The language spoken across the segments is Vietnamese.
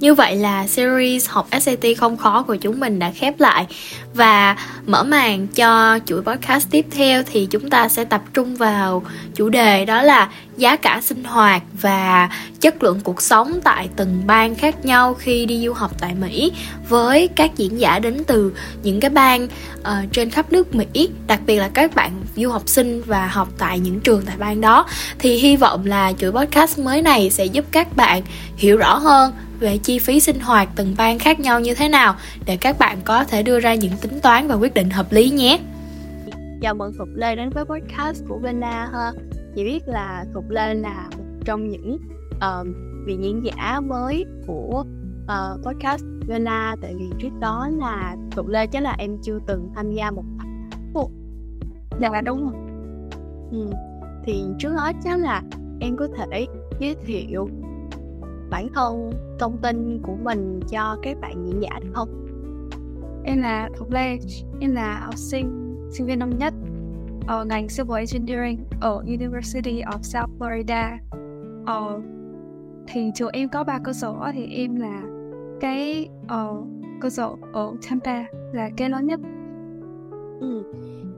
Như vậy là series học SAT không khó của chúng mình đã khép lại. Và mở màn cho chuỗi podcast tiếp theo thì chúng ta sẽ tập trung vào chủ đề đó là giá cả sinh hoạt và chất lượng cuộc sống tại từng bang khác nhau khi đi du học tại Mỹ với các diễn giả đến từ những cái bang uh, trên khắp nước Mỹ, đặc biệt là các bạn du học sinh và học tại những trường tại bang đó. Thì hy vọng là chuỗi podcast mới này sẽ giúp các bạn hiểu rõ hơn về chi phí sinh hoạt từng bang khác nhau như thế nào để các bạn có thể đưa ra những tính toán và quyết định hợp lý nhé. Chào mừng Phục Lê đến với podcast của Vena ha. Chỉ biết là Phục Lê là một trong những uh, vị diễn giả mới của uh, podcast Vena tại vì trước đó là Phục Lê chắc là em chưa từng tham gia một Ồ, dạ đúng rồi. Ừ. Thì trước đó chắc là em có thể giới thiệu bản thân thông tin của mình cho các bạn diễn giả được không? Em là Thục Lê, em là học sinh, sinh viên năm nhất ở ngành Civil Engineering ở University of South Florida. Ờ, thì trường em có ba cơ sở thì em là cái uh, cơ sở ở Tampa là cái lớn nhất. Ừ.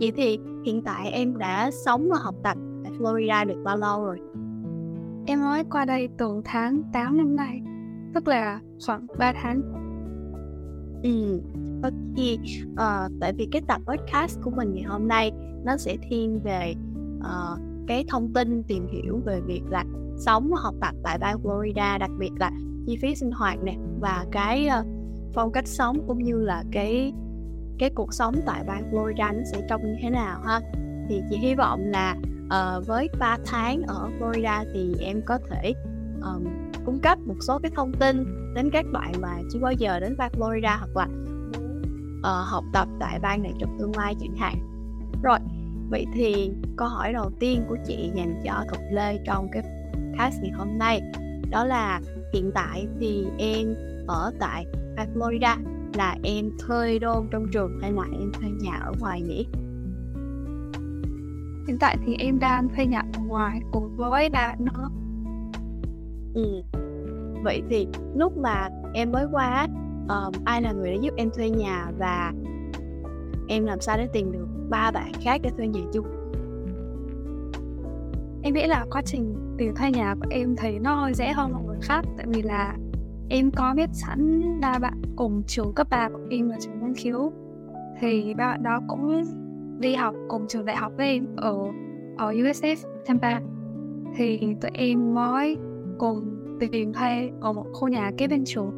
Vậy thì hiện tại em đã sống và học tập tại Florida được bao lâu rồi? Em mới qua đây tuần tháng 8 năm nay, tức là khoảng 3 tháng. Ừ, ok. À, tại vì cái tập podcast của mình ngày hôm nay nó sẽ thiên về uh, cái thông tin tìm hiểu về việc là sống và học tập tại bang Florida, đặc biệt là chi phí sinh hoạt nè và cái uh, phong cách sống cũng như là cái cái cuộc sống tại bang Florida nó sẽ trông như thế nào ha. Thì chị hy vọng là uh, với 3 tháng ở Florida thì em có thể um, cung cấp một số cái thông tin đến các bạn mà chưa bao giờ đến bang Florida hoặc là uh, học tập tại bang này trong tương lai chẳng hạn. Rồi, vậy thì câu hỏi đầu tiên của chị dành cho Thục Lê trong cái podcast ngày hôm nay đó là hiện tại thì em ở tại bang Florida là em thuê đôn trong trường hay là em thuê nhà ở ngoài nhỉ? Hiện tại thì em đang thuê nhà ở ngoài cùng với ba bạn nữa. Ừ. Vậy thì lúc mà em mới qua um, ai là người đã giúp em thuê nhà và em làm sao để tìm được ba bạn khác để thuê nhà chung? Em nghĩ là quá trình tìm thuê nhà của em thấy nó hơi dễ hơn mọi người khác tại vì là em có biết sẵn ba bạn cùng trường cấp 3 của em là trường năng khiếu thì ba bạn đó cũng đi học cùng trường đại học với em ở ở USF Tampa. Thì tụi em mới cùng tìm thuê ở một khu nhà kế bên trường.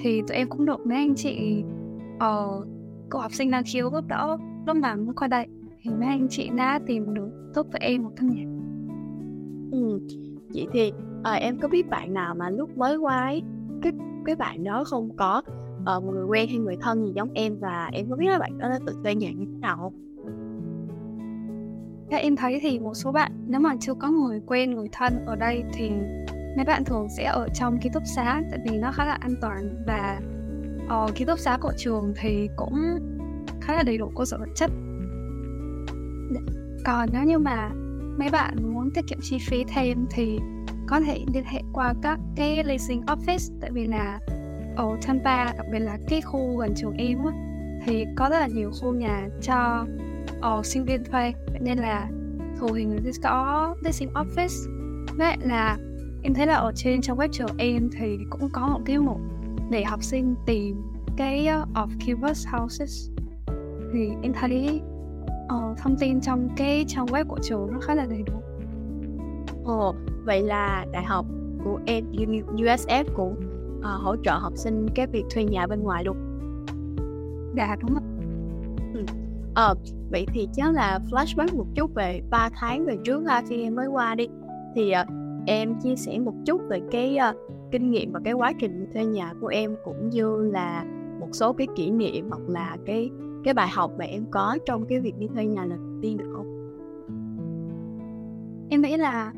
Thì tụi em cũng được mấy anh chị ở uh, cậu học sinh năng khiếu lúc đó lúc mà mới qua đây. Thì mấy anh chị đã tìm được giúp tụi em một căn nhà. Ừ vậy thì à, em có biết bạn nào mà lúc mới qua ấy cái cái bạn đó không có uh, một người quen hay người thân gì giống em và em có biết là bạn đó đã tự thuê nhà như thế nào không? Theo em thấy thì một số bạn nếu mà chưa có người quen người thân ở đây thì mấy bạn thường sẽ ở trong ký túc xá tại vì nó khá là an toàn và ở ký túc xá của trường thì cũng khá là đầy đủ cơ sở vật chất. Dạ. Còn nếu như mà mấy bạn muốn tiết kiệm chi phí thêm thì có thể liên hệ qua các cái leasing office tại vì là ở Tampa đặc biệt là cái khu gần trường em á, thì có rất là nhiều khu nhà cho ở sinh viên thuê nên là người ta có leasing office vậy là em thấy là ở trên trong web trường em thì cũng có một cái mục để học sinh tìm cái uh, off campus houses thì em thấy uh, thông tin trong cái trang web của trường nó khá là đầy đủ Ồ, vậy là đại học của em USF cũng uh, hỗ trợ học sinh cái việc thuê nhà bên ngoài luôn. Dạ đúng rồi. Ừ. Ờ, vậy thì chắc là flashback một chút về 3 tháng về trước ha khi em mới qua đi thì uh, em chia sẻ một chút về cái uh, kinh nghiệm và cái quá trình thuê nhà của em cũng như là một số cái kỷ niệm hoặc là cái cái bài học mà em có trong cái việc đi thuê nhà lần đầu tiên được không? Em nghĩ là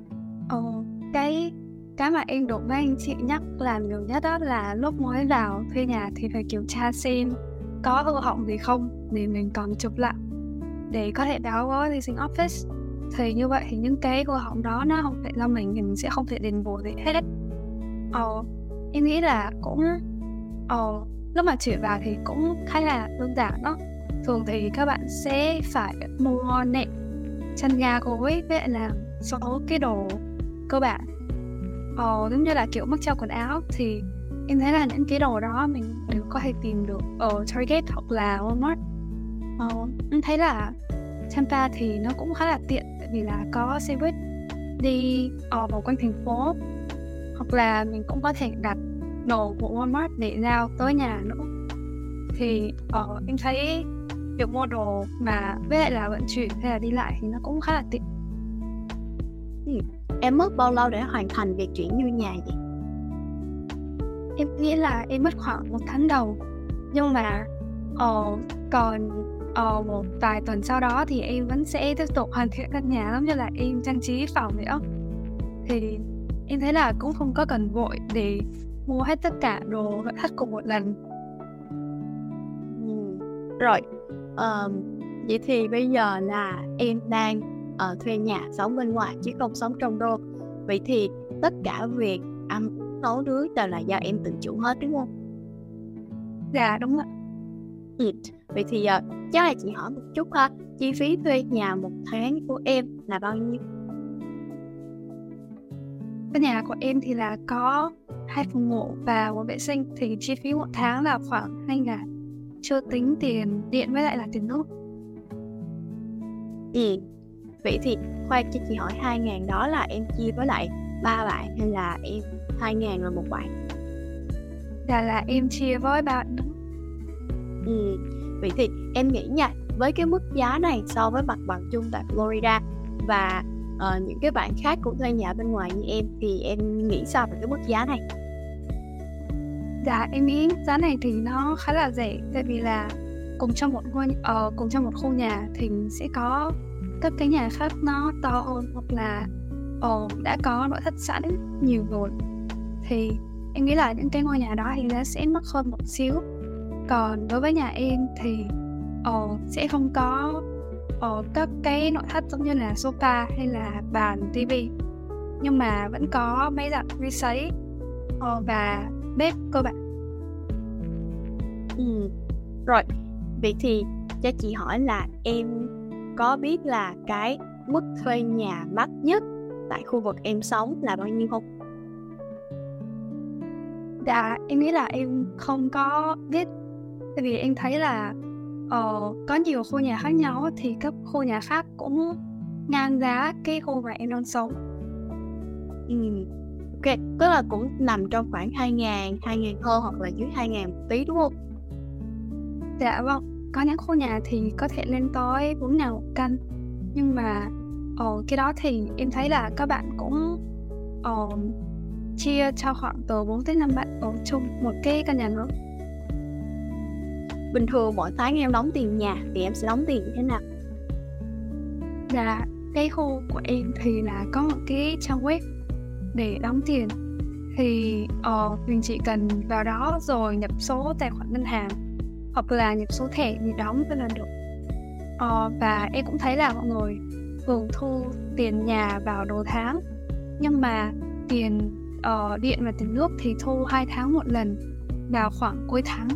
uh, cái cái mà em được mấy anh chị nhắc làm nhiều nhất đó là lúc mới vào thuê nhà thì phải kiểm tra xem có hư hỏng gì không để mình còn chụp lại để có thể báo với leasing office. Thì như vậy thì những cái hư hỏng đó nó không phải là mình thì mình sẽ không thể đền bù gì hết. Ờ em nghĩ là cũng ờ lúc mà chuyển vào thì cũng khá là đơn giản đó. Thường thì các bạn sẽ phải mua nệm, chăn ga gối với là số cái đồ cơ bản. Ờ giống như là kiểu mắc treo quần áo thì em thấy là những cái đồ đó mình đều có thể tìm được ở Target hoặc là Walmart. Ờ em thấy là Tampa thì nó cũng khá là tiện tại vì là có xe buýt đi ở vòng quanh thành phố. Hoặc là mình cũng có thể đặt đồ của Walmart để giao tới nhà nữa. Thì uh, em thấy việc mua đồ mà với lại là vận chuyển hay là đi lại thì nó cũng khá là tiện. Ừ. em mất bao lâu để hoàn thành việc chuyển như nhà vậy? Em nghĩ là em mất khoảng một tháng đầu. Nhưng mà uh, còn uh, một vài tuần sau đó thì em vẫn sẽ tiếp tục hoàn thiện căn nhà giống như là em trang trí phòng nữa thì em thấy là cũng không có cần vội để mua hết tất cả đồ nội thất cùng một lần. Ừ. rồi um, vậy thì bây giờ là em đang uh, thuê nhà sống bên ngoài chứ không sống trong đô. Vậy thì tất cả việc ăn nấu nướng đều là do em tự chủ hết đúng không dạ đúng ạ ừ. vậy thì uh, chắc là chị hỏi một chút ha chi phí thuê nhà một tháng của em là bao nhiêu Căn nhà của em thì là có hai phòng ngủ và một vệ sinh thì chi phí một tháng là khoảng hai ngàn chưa tính tiền điện với lại là tiền nước. Ừ. Vậy thì khoan cho chị hỏi hai ngàn đó là em chia với lại ba bạn hay là em hai ngàn rồi một bạn? Là là em chia với ba bạn. Ừ. Vậy thì em nghĩ nha, với cái mức giá này so với mặt bằng chung tại Florida và uh, những cái bạn khác cũng thuê nhà bên ngoài như em thì em nghĩ sao về cái mức giá này dạ em nghĩ giá này thì nó khá là rẻ tại vì là cùng trong một ngôi uh, cùng trong một khu nhà thì sẽ có các cái nhà khác nó to hơn hoặc là uh, đã có nội thất sẵn nhiều rồi thì em nghĩ là những cái ngôi nhà đó thì nó sẽ mắc hơn một xíu còn đối với nhà em thì uh, sẽ không có ở các cái nội thất giống như là sofa hay là bàn tivi nhưng mà vẫn có máy giặt vi sấy ờ, và bếp cơ bản ừ. rồi vậy thì cho chị hỏi là em có biết là cái mức thuê nhà mắc nhất tại khu vực em sống là bao nhiêu không? Dạ, em nghĩ là em không có biết. Tại vì em thấy là ờ, có nhiều khu nhà khác nhau thì các khu nhà khác cũng ngang giá cái khu mà em đang sống. Ừ. ok tức là cũng nằm trong khoảng hai ngàn hai ngàn hơn hoặc là dưới hai ngàn một tí đúng không? Dạ vâng. Có những khu nhà thì có thể lên tới bốn ngàn một căn. Nhưng mà ờ, cái đó thì em thấy là các bạn cũng ờ, chia cho khoảng từ 4 tới 5 bạn ở chung một cái căn nhà nữa bình thường mỗi tháng em đóng tiền nhà thì em sẽ đóng tiền như thế nào? Dạ cái khu của em thì là có một cái trang web để đóng tiền. Thì uh, mình chỉ cần vào đó rồi nhập số tài khoản ngân hàng hoặc là nhập số thẻ để đóng thế là được. Uh, và em cũng thấy là mọi người thường thu tiền nhà vào đầu tháng nhưng mà tiền uh, điện và tiền nước thì thu hai tháng một lần vào khoảng cuối tháng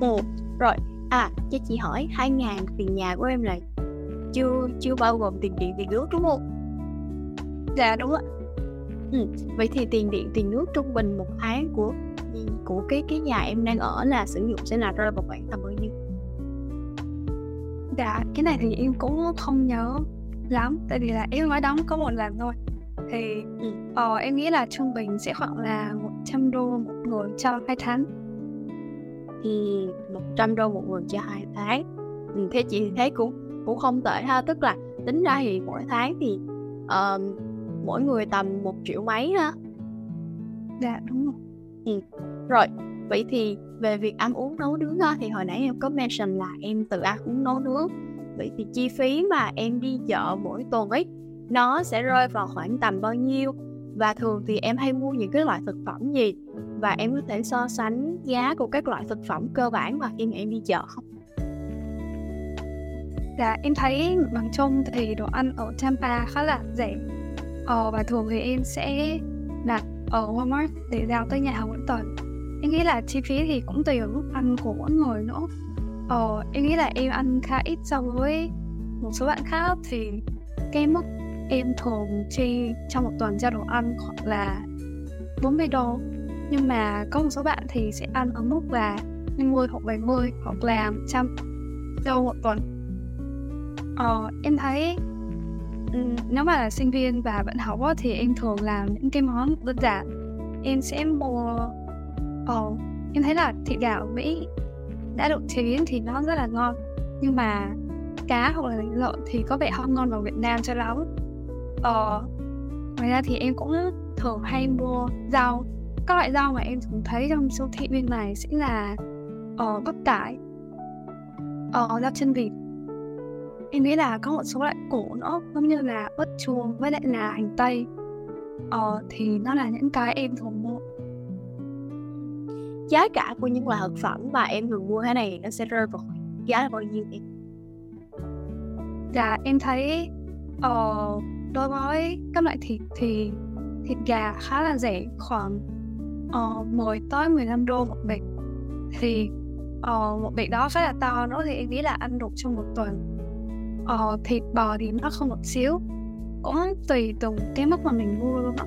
Ồ, rồi, à, cho chị hỏi 2 ngàn tiền nhà của em là chưa chưa bao gồm tiền điện tiền nước đúng không? Dạ đúng ạ. Ừ, vậy thì tiền điện tiền nước trung bình một tháng của của cái cái nhà em đang ở là sử dụng sẽ là rơi vào khoảng tầm bao nhiêu? Dạ, cái này thì em cũng không nhớ lắm tại vì là em mới đóng có một lần thôi thì ừ. ờ, em nghĩ là trung bình sẽ khoảng là 100 đô một người cho hai tháng. Thì 100 đô một người cho hai tháng. Ừ, thế chị thấy cũng cũng không tệ ha. Tức là tính ra thì mỗi tháng thì uh, mỗi người tầm một triệu mấy ha? Dạ đúng rồi. Ừ. rồi vậy thì về việc ăn uống nấu nướng á, thì hồi nãy em có mention là em tự ăn uống nấu nướng. Vậy thì chi phí mà em đi chợ mỗi tuần ấy nó sẽ rơi vào khoảng tầm bao nhiêu? Và thường thì em hay mua những cái loại thực phẩm gì? Và em có thể so sánh giá của các loại thực phẩm cơ bản mà khi mà em đi chợ không? Dạ em thấy bằng chung thì đồ ăn ở Tampa khá là rẻ. Ờ, và thường thì em sẽ đặt ở Walmart để giao tới nhà mỗi tuần. Em nghĩ là chi phí thì cũng tùy vào mức ăn của mỗi người nữa. Ờ, em nghĩ là em ăn khá ít so với một số bạn khác thì cái mức em thường chi trong một tuần cho đồ ăn khoảng là 40 đô. Nhưng mà có một số bạn thì sẽ ăn ở mức là 50 hoặc 70 hoặc là 100 đô một tuần. Ờ, em thấy ừ, nếu mà là sinh viên và vẫn học thì em thường làm những cái món đơn giản. Em sẽ mua ờ, em thấy là thịt gà ở Mỹ đã được chế biến thì nó rất là ngon. Nhưng mà cá hoặc là lợn thì có vẻ không ngon vào Việt Nam cho lắm ờ, ngoài ra thì em cũng thường hay mua rau. Các loại rau mà em thường thấy trong siêu thị bên này sẽ là ờ, bắp cải. Ờ, rau chân vịt. Em nghĩ là có một số loại củ nữa giống như là ớt chuông với lại là hành tây. Ờ, thì nó là những cái em thường mua. Giá cả của những loại thực phẩm mà em thường mua thế này nó sẽ rơi vào giá là bao nhiêu em? Dạ em thấy uh, đối với các loại thịt thì thịt gà khá là rẻ khoảng ờ, uh, 10 tới 15 đô một bịch. Thì uh, một bịch đó khá là to nữa thì em nghĩ là ăn được trong một tuần. Uh, thịt bò thì nó không một xíu cũng tùy từng cái mức mà mình mua luôn đó.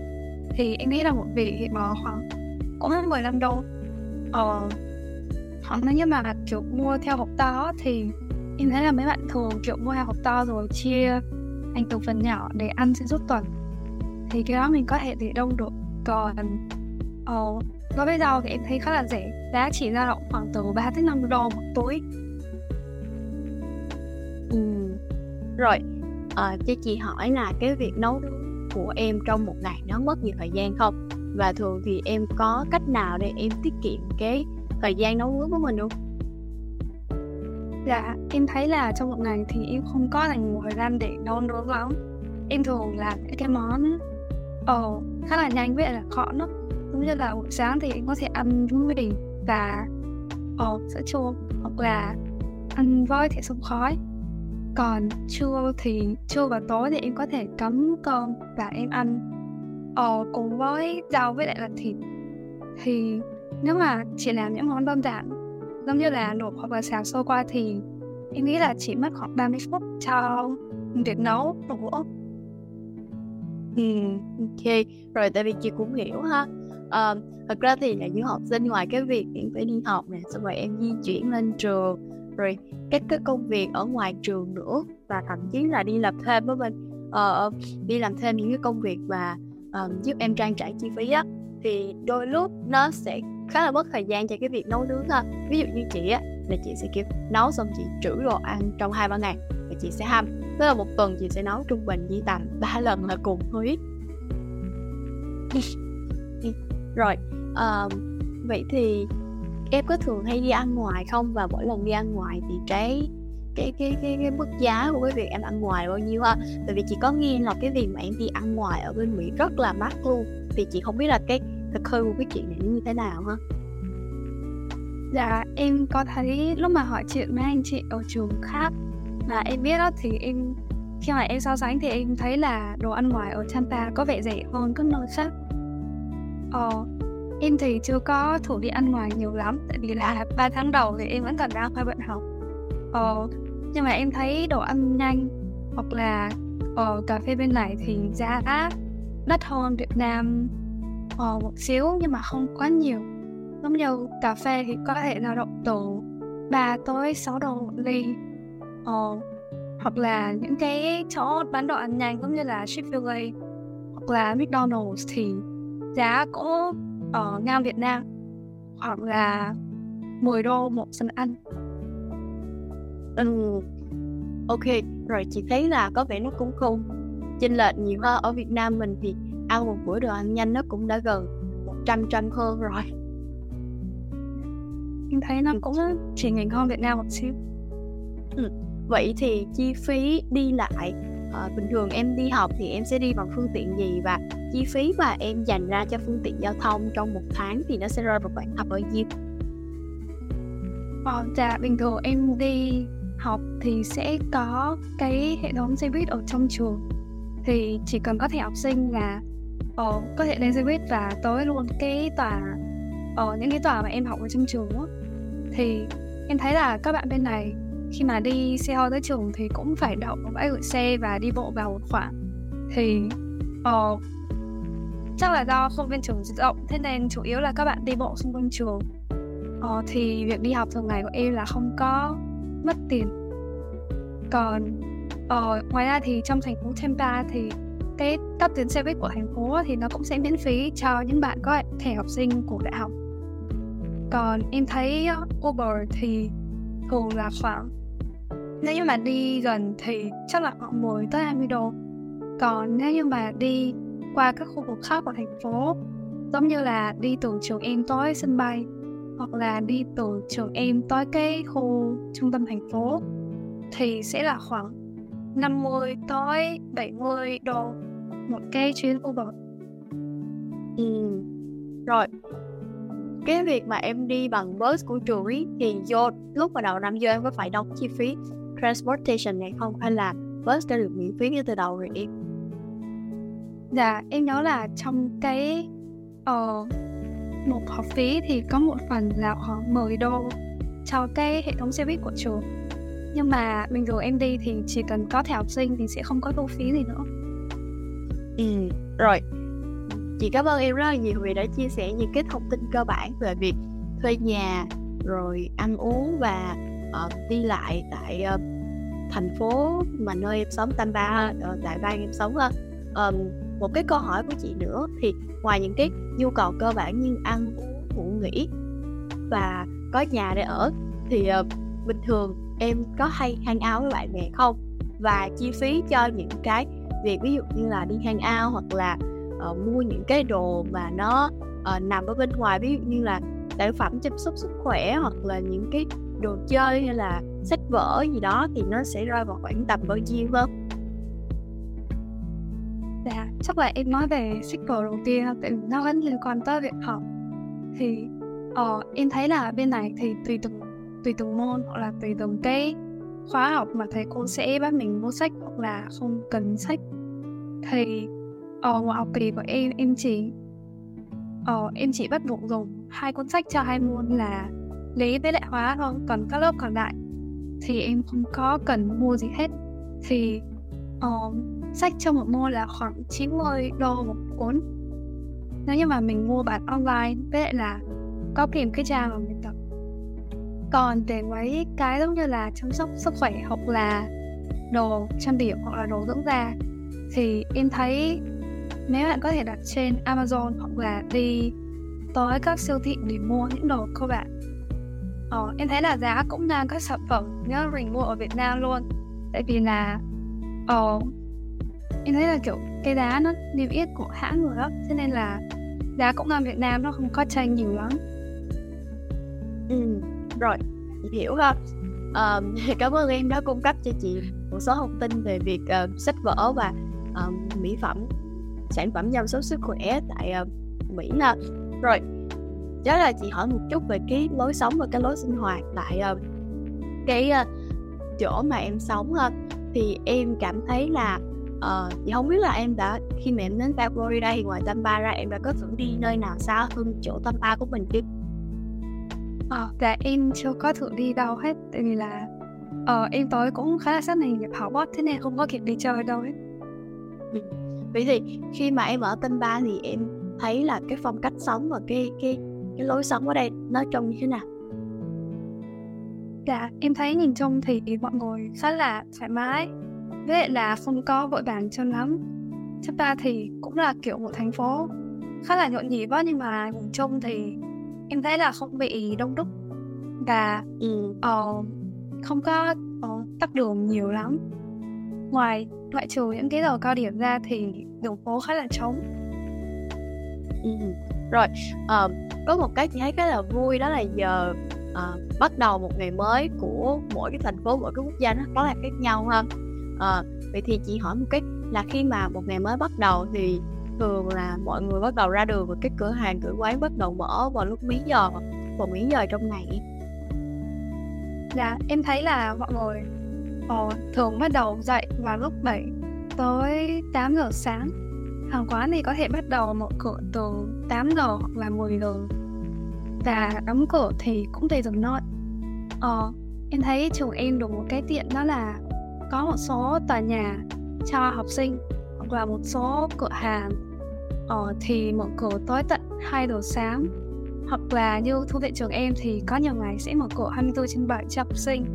thì em nghĩ là một vị thịt bò khoảng cũng 15 đô. Ờ hoặc nếu như mà kiểu mua theo hộp to thì em thấy là mấy bạn thường kiểu mua theo hộp to rồi chia thành từng phần nhỏ để ăn sẽ giúp tuần thì cái đó mình có thể để đông được còn ờ, đối với rau thì em thấy khá là rẻ giá chỉ ra động khoảng từ 3 tới 5 đô một túi ừ. rồi à, cho chị hỏi là cái việc nấu nướng của em trong một ngày nó mất nhiều thời gian không và thường thì em có cách nào để em tiết kiệm cái thời gian nấu nướng của mình không? Dạ, em thấy là trong một ngày thì em không có dành nhiều thời gian để nấu nướng lắm. Em thường làm những cái món Ồ, khá là nhanh với là khó lắm. Giống như là buổi sáng thì em có thể ăn bún mì và ồ, sữa chua Hoặc là ăn voi thì sống khói. Còn trưa thì trưa và tối thì em có thể cắm cơm và em ăn ờ, cùng với rau với lại là thịt. Thì nếu mà chỉ làm những món đơn giản giống như là luộc hoặc là xào sơ qua thì em nghĩ là chỉ mất khoảng 30 phút cho việc nấu một Ừ, ok. Rồi tại vì chị cũng hiểu ha. à, thật ra thì là những học sinh ngoài cái việc em phải đi học nè, xong rồi em di chuyển lên trường, rồi các cái công việc ở ngoài trường nữa và thậm chí là đi làm thêm với mình uh, đi làm thêm những cái công việc và uh, ờ, giúp em trang trải chi phí á thì đôi lúc nó sẽ khá là mất thời gian cho cái việc nấu nướng ha ví dụ như chị á là chị sẽ kiểu nấu xong chị trữ đồ ăn trong hai ba ngày và chị sẽ hâm. Tức là một tuần chị sẽ nấu trung bình chỉ tầm ba lần là cùng thôi rồi um, vậy thì em có thường hay đi ăn ngoài không? Và mỗi lần đi ăn ngoài thì cái cái cái cái cái mức giá của cái việc em ăn ngoài bao nhiêu ha? Tại vì chị có nghe là cái việc mà em đi ăn ngoài ở bên mỹ rất là mắc luôn. Thì chị không biết là cái thực hư của cái chuyện này như thế nào ha? Dạ em có thấy lúc mà hỏi chuyện với anh chị ở trường khác mà em biết đó, thì em, khi mà em so sánh thì em thấy là đồ ăn ngoài ở Champa có vẻ rẻ hơn các nơi khác ờ em thì chưa có thử đi ăn ngoài nhiều lắm, tại vì là ba tháng đầu thì em vẫn còn đang hơi bận học. Ờ nhưng mà em thấy đồ ăn nhanh, hoặc là ở cà phê bên này thì giá đắt hơn Việt Nam ờ, một xíu nhưng mà không quá nhiều giống như cà phê thì có thể dao động từ 3 tới 6 đô một ly ờ, hoặc là những cái chỗ bán đồ ăn nhanh giống như là Chick-fil-A hoặc là McDonald's thì giá cũng ở ngang Việt Nam khoảng là 10 đô một phần ăn ừ. ok rồi chị thấy là có vẻ nó cũng không chênh lệch nhiều hơn ở Việt Nam mình thì ăn một bữa đồ ăn nhanh nó cũng đã gần trăm trăm hơn rồi. Em thấy nó cũng chỉ nhìn hơn Việt Nam một xíu. Ừ. vậy thì chi phí đi lại uh, bình thường em đi học thì em sẽ đi bằng phương tiện gì và chi phí mà em dành ra cho phương tiện giao thông trong một tháng thì nó sẽ rơi vào khoảng tầm bao nhiêu? Ờ, dạ bình thường em đi học thì sẽ có cái hệ thống xe buýt ở trong trường. Thì chỉ cần có thẻ học sinh là ờ, có thể lên xe buýt và tới luôn cái tòa ở ờ, những cái tòa mà em học ở trong trường đó. thì em thấy là các bạn bên này khi mà đi xe hơi tới trường thì cũng phải đậu ở bãi gửi xe và đi bộ vào một khoảng. Thì ờ, chắc là do không viên trường rộng thế nên chủ yếu là các bạn đi bộ xung quanh trường. Ờ, thì việc đi học thường ngày của em là không có mất tiền. Còn ờ, ngoài ra thì trong thành phố Tampa thì cái các tuyến xe buýt của thành phố thì nó cũng sẽ miễn phí cho những bạn có thẻ học sinh của đại học. Còn em thấy Uber thì thường là khoảng, nếu như mà đi gần thì chắc là khoảng 10 tới 20 đô. Còn nếu như mà đi qua các khu vực khác của thành phố, giống như là đi từ trường em tới sân bay, hoặc là đi từ trường em tới cái khu trung tâm thành phố, thì sẽ là khoảng 50 tới 70 đô một cái chuyến Uber. Ừ. Rồi. Cái việc mà em đi bằng bus của trường ý thì vô lúc mà đầu năm vô em có phải đóng chi phí transportation này không hay là bus đã được miễn phí ngay từ đầu rồi em? Dạ, em nhớ là trong cái uh, nộp học phí thì có một phần là khoảng 10 đô cho cái hệ thống xe buýt của trường nhưng mà bình thường em đi thì chỉ cần có thẻ học sinh thì sẽ không có thu phí gì nữa. Ừ rồi. Chị cảm ơn em rất là nhiều vì đã chia sẻ những cái thông tin cơ bản về việc thuê nhà rồi ăn uống và uh, đi lại tại uh, thành phố mà nơi em sống Tampa uh, tại bang em sống uh, um, một cái câu hỏi của chị nữa thì ngoài những cái nhu cầu cơ bản như ăn uống ngủ nghỉ và có nhà để ở thì uh, bình thường em có hay hang out với bạn bè không và chi phí cho những cái việc ví dụ như là đi hang out hoặc là uh, mua những cái đồ mà nó uh, nằm ở bên ngoài ví dụ như là sản phẩm chăm sóc sức khỏe hoặc là những cái đồ chơi hay là sách vở gì đó thì nó sẽ rơi vào khoảng tầm bao nhiêu không? Dạ, chắc là em nói về sách vở đầu tiên tại vì nó vẫn liên quan tới việc học thì uh, em thấy là bên này thì tùy từng tùy từng môn hoặc là tùy từng cái khóa học mà thầy cô sẽ bắt mình mua sách hoặc là không cần sách. Thì ở ngoại học kỳ của em em chỉ ở em chỉ bắt buộc dùng hai cuốn sách cho hai môn là lý với lại hóa thôi còn các lớp còn lại thì em không có cần mua gì hết. Thì uh, sách cho một môn là khoảng 90 đô một cuốn. Nếu như mà mình mua bản online với lại là có kèm cái trang mà mình còn để mấy cái giống như là chăm sóc sức khỏe hoặc là đồ trang điểm hoặc là đồ dưỡng da thì em thấy nếu bạn có thể đặt trên Amazon hoặc là đi tới các siêu thị để mua những đồ cơ bản ờ, em thấy là giá cũng ngang các sản phẩm nhớ mình mua ở Việt Nam luôn. Tại vì là ờ, em thấy là kiểu cái giá nó niêm yết của hãng rồi đó cho nên là giá cũng ngang Việt Nam nó không có tranh nhiều lắm. Ừ rồi chị hiểu không um, cảm ơn em đã cung cấp cho chị một số thông tin về việc uh, sách vở và uh, mỹ phẩm sản phẩm chăm sóc sức khỏe tại uh, mỹ nè rồi đó là chị hỏi một chút về cái lối sống và cái lối sinh hoạt tại uh, cái uh, chỗ mà em sống uh, thì em cảm thấy là uh, chị không biết là em đã khi mà em đến Florida thì ngoài Tampa ra em đã có thử đi nơi nào xa hơn chỗ Tampa của mình chưa? Ờ, dạ em chưa có thử đi đâu hết tại vì là ờ, em tối cũng khá là sát này nhập học á thế nên không có kịp đi chơi đâu hết ừ. vậy thì khi mà em ở Tân Ba thì em thấy là cái phong cách sống và cái cái cái lối sống ở đây nó trông như thế nào dạ em thấy nhìn chung thì mọi người khá là thoải mái với lại là không có vội vàng cho lắm Chắc ta thì cũng là kiểu một thành phố khá là nhộn nhịp á nhưng mà nhìn chung thì em thấy là không bị đông đúc và ừ. uh, không có uh, tắc đường nhiều lắm ngoài ngoại trừ những cái giờ cao điểm ra thì đường phố khá là trống ừ. rồi uh, có một cái chị thấy khá là vui đó là giờ uh, bắt đầu một ngày mới của mỗi cái thành phố mỗi cái quốc gia nó có là khác nhau ha uh, vậy thì chị hỏi một cái là khi mà một ngày mới bắt đầu thì thường là mọi người bắt đầu ra đường và cái cửa hàng cửa quán bắt đầu mở vào lúc mấy giờ vào mấy giờ trong ngày Dạ, em thấy là mọi người uh, thường bắt đầu dậy vào lúc 7 tới 8 giờ sáng. Hàng quán thì có thể bắt đầu mở cửa từ 8 giờ hoặc là 10 giờ. Và đóng cửa thì cũng tùy từng nơi. Ờ, em thấy trường em được một cái tiện đó là có một số tòa nhà cho học sinh hoặc là một số cửa hàng ờ, thì mở cửa tới tận 2 giờ sáng. Hoặc là như thu viện trường em thì có nhiều ngày sẽ mở cửa 24 trên 7 cho học sinh.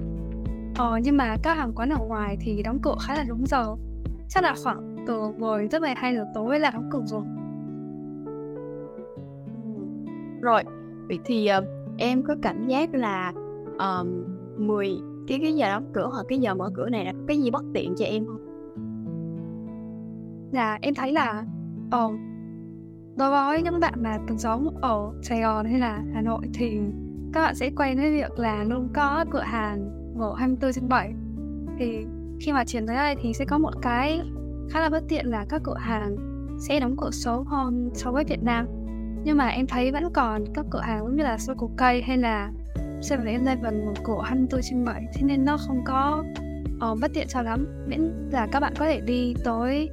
Ờ, nhưng mà các hàng quán ở ngoài thì đóng cửa khá là đúng giờ. Chắc là khoảng từ 10 tới 12 giờ tối là đóng cửa rồi. Rồi. Vậy thì uh, em có cảm giác là um, 10 cái cái giờ đóng cửa hoặc cái giờ mở cửa này là cái gì bất tiện cho em không? Dạ em thấy là uh, đối với những bạn mà từng sống ở Sài Gòn hay là Hà Nội thì các bạn sẽ quen với việc là luôn có cửa hàng mở 24 trên 7 thì khi mà chuyển tới đây thì sẽ có một cái khá là bất tiện là các cửa hàng sẽ đóng cửa sớm hơn so với Việt Nam. Nhưng mà em thấy vẫn còn các cửa hàng giống như là Circle K hay là 7-Eleven mở cửa 24 trên 7 thế nên nó không có uh, bất tiện cho lắm. Miễn là các bạn có thể đi tới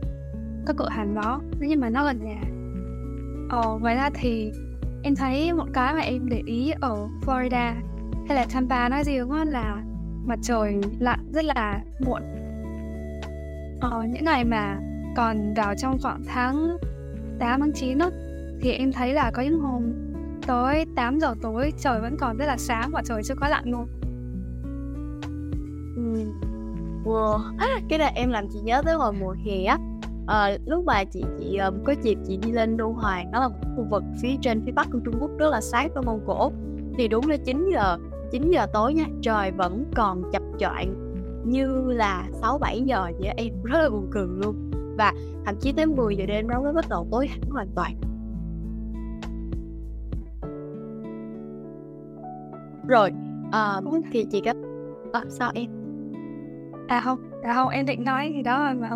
các cửa hàng đó. Nhưng mà nó gần nhà. Ờ, ngoài ra thì em thấy một cái mà em để ý ở Florida hay là Tampa nói riêng là mặt trời lặn rất là muộn. Ờ, những ngày mà còn vào trong khoảng tháng 8 tháng 9 đó, thì em thấy là có những hôm tới 8 giờ tối trời vẫn còn rất là sáng và trời chưa có lặn luôn. Ừ. Wow. Cái này em làm chị nhớ tới hồi mùa hè á à, lúc mà chị chị um, có dịp chị đi lên Đô Hoàng đó là một khu vực phía trên phía bắc của Trung Quốc rất là sát với Mông Cổ. Thì đúng là 9 giờ 9 giờ tối nha trời vẫn còn chập choạng như là 6 7 giờ vậy em rất là buồn cười luôn. Và thậm chí tới 10 giờ đêm nó mới bắt đầu tối hẳn hoàn toàn. Rồi uh, thì chị có à, sao em? À không à không em định nói gì đó mà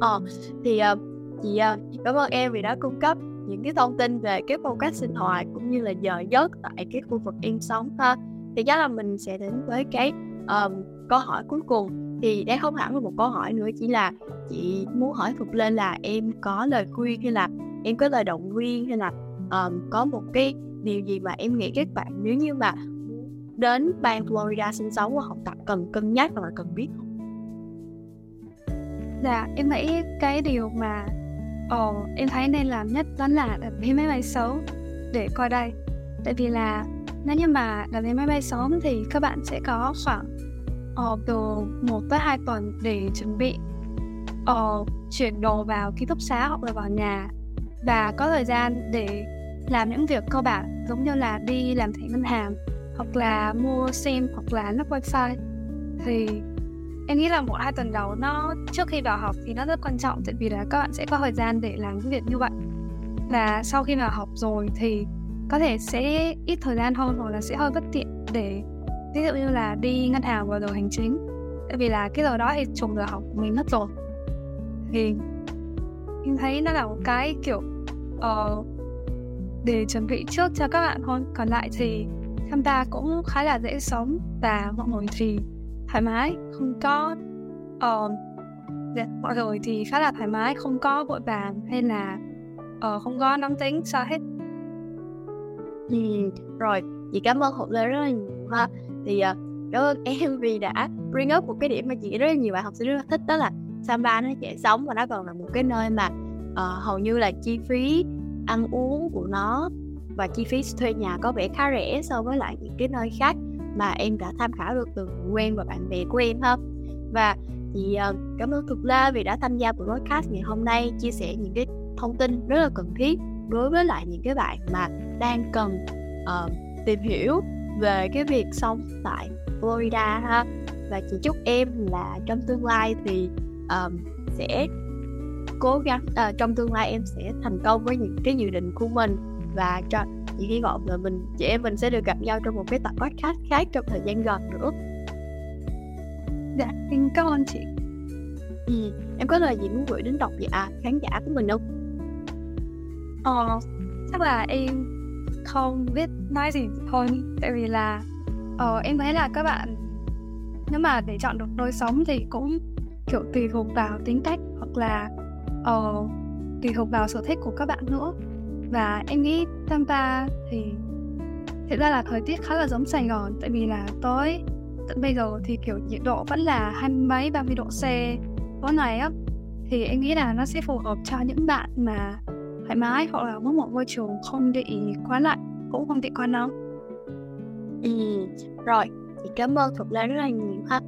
Ờ, thì uh, chị uh, cảm ơn em vì đã cung cấp những cái thông tin về cái phong cách sinh hoạt cũng như là giờ giấc tại cái khu vực em sống ha. Thì chắc là mình sẽ đến với cái um, câu hỏi cuối cùng thì đây không hẳn là một câu hỏi nữa chỉ là chị muốn hỏi Phục lên là em có lời khuyên hay là em có lời động viên hay là um, có một cái điều gì mà em nghĩ các bạn nếu như mà đến bang Florida sinh sống và học tập cần cân nhắc và cần biết không? Dạ, em nghĩ cái điều mà Ồ, em thấy nên làm nhất đó là đặt vé máy bay sớm để coi đây. Tại vì là nếu như mà đặt vé máy bay sớm thì các bạn sẽ có khoảng Ồ, từ 1 tới 2 tuần để chuẩn bị Ồ, chuyển đồ vào ký túc xá hoặc là vào nhà. Và có thời gian để làm những việc cơ bản giống như là đi làm thẻ ngân hàng hoặc là mua sim hoặc là lắp wifi. Thì em nghĩ là một hai tuần đầu nó trước khi vào học thì nó rất quan trọng tại vì là các bạn sẽ có thời gian để làm những việc như vậy. Và sau khi vào học rồi thì có thể sẽ ít thời gian hơn hoặc là sẽ hơi bất tiện để ví dụ như là đi ngân hàng vào giờ hành chính. Tại vì là cái giờ đó thì trùng giờ học của mình mất rồi. Thì em thấy nó là một cái kiểu uh, để chuẩn bị trước cho các bạn thôi. Còn lại thì tham gia cũng khá là dễ sống và mọi người thì thoải mái không có uh, mọi người thì khá là thoải mái không có vội vàng hay là uh, không có nóng tính sao hết. Ừ, rồi chị cảm ơn hộp lê rất là nhiều ha. Thì uh, cảm ơn em vì đã bring up một cái điểm mà chị rất là nhiều bạn học sinh rất là thích đó là Samba nó dễ sống và nó còn là một cái nơi mà uh, hầu như là chi phí ăn uống của nó và chi phí thuê nhà có vẻ khá rẻ so với lại những cái nơi khác mà em đã tham khảo được từ người quen và bạn bè của em ha. Và chị uh, ờ, cảm ơn thực La vì đã tham gia buổi podcast ngày hôm nay chia sẻ những cái thông tin rất là cần thiết đối với lại những cái bạn mà đang cần uh, tìm hiểu về cái việc sống tại Florida ha. Và chị chúc em là trong tương lai thì um, sẽ cố gắng uh, trong tương lai em sẽ thành công với những cái dự định của mình và cho chị hy vọng là mình chị em mình sẽ được gặp nhau trong một cái tập podcast khác trong thời gian gần nữa. Dạ em cảm ơn chị. Ừ. em có lời gì muốn gửi đến độc giả khán giả của mình không? Ờ chắc là em không biết nói gì hơn tại vì là ờ, em thấy là các bạn nếu mà để chọn được đôi sống thì cũng kiểu tùy thuộc vào tính cách hoặc là uh, tùy thuộc vào sở thích của các bạn nữa và em nghĩ Tampa thì thực ra là thời tiết khá là giống Sài Gòn, tại vì là tối, tận bây giờ thì, kiểu, nhiệt độ vẫn là hai mấy, ba mươi độ C. Tối này á, thì em nghĩ là nó sẽ phù hợp cho những bạn mà thoải mái hoặc là muốn một môi trường không bị quá lạnh, cũng không bị quá nóng. Ừ rồi thì cảm ơn Thục Lan rất là nhiều ha.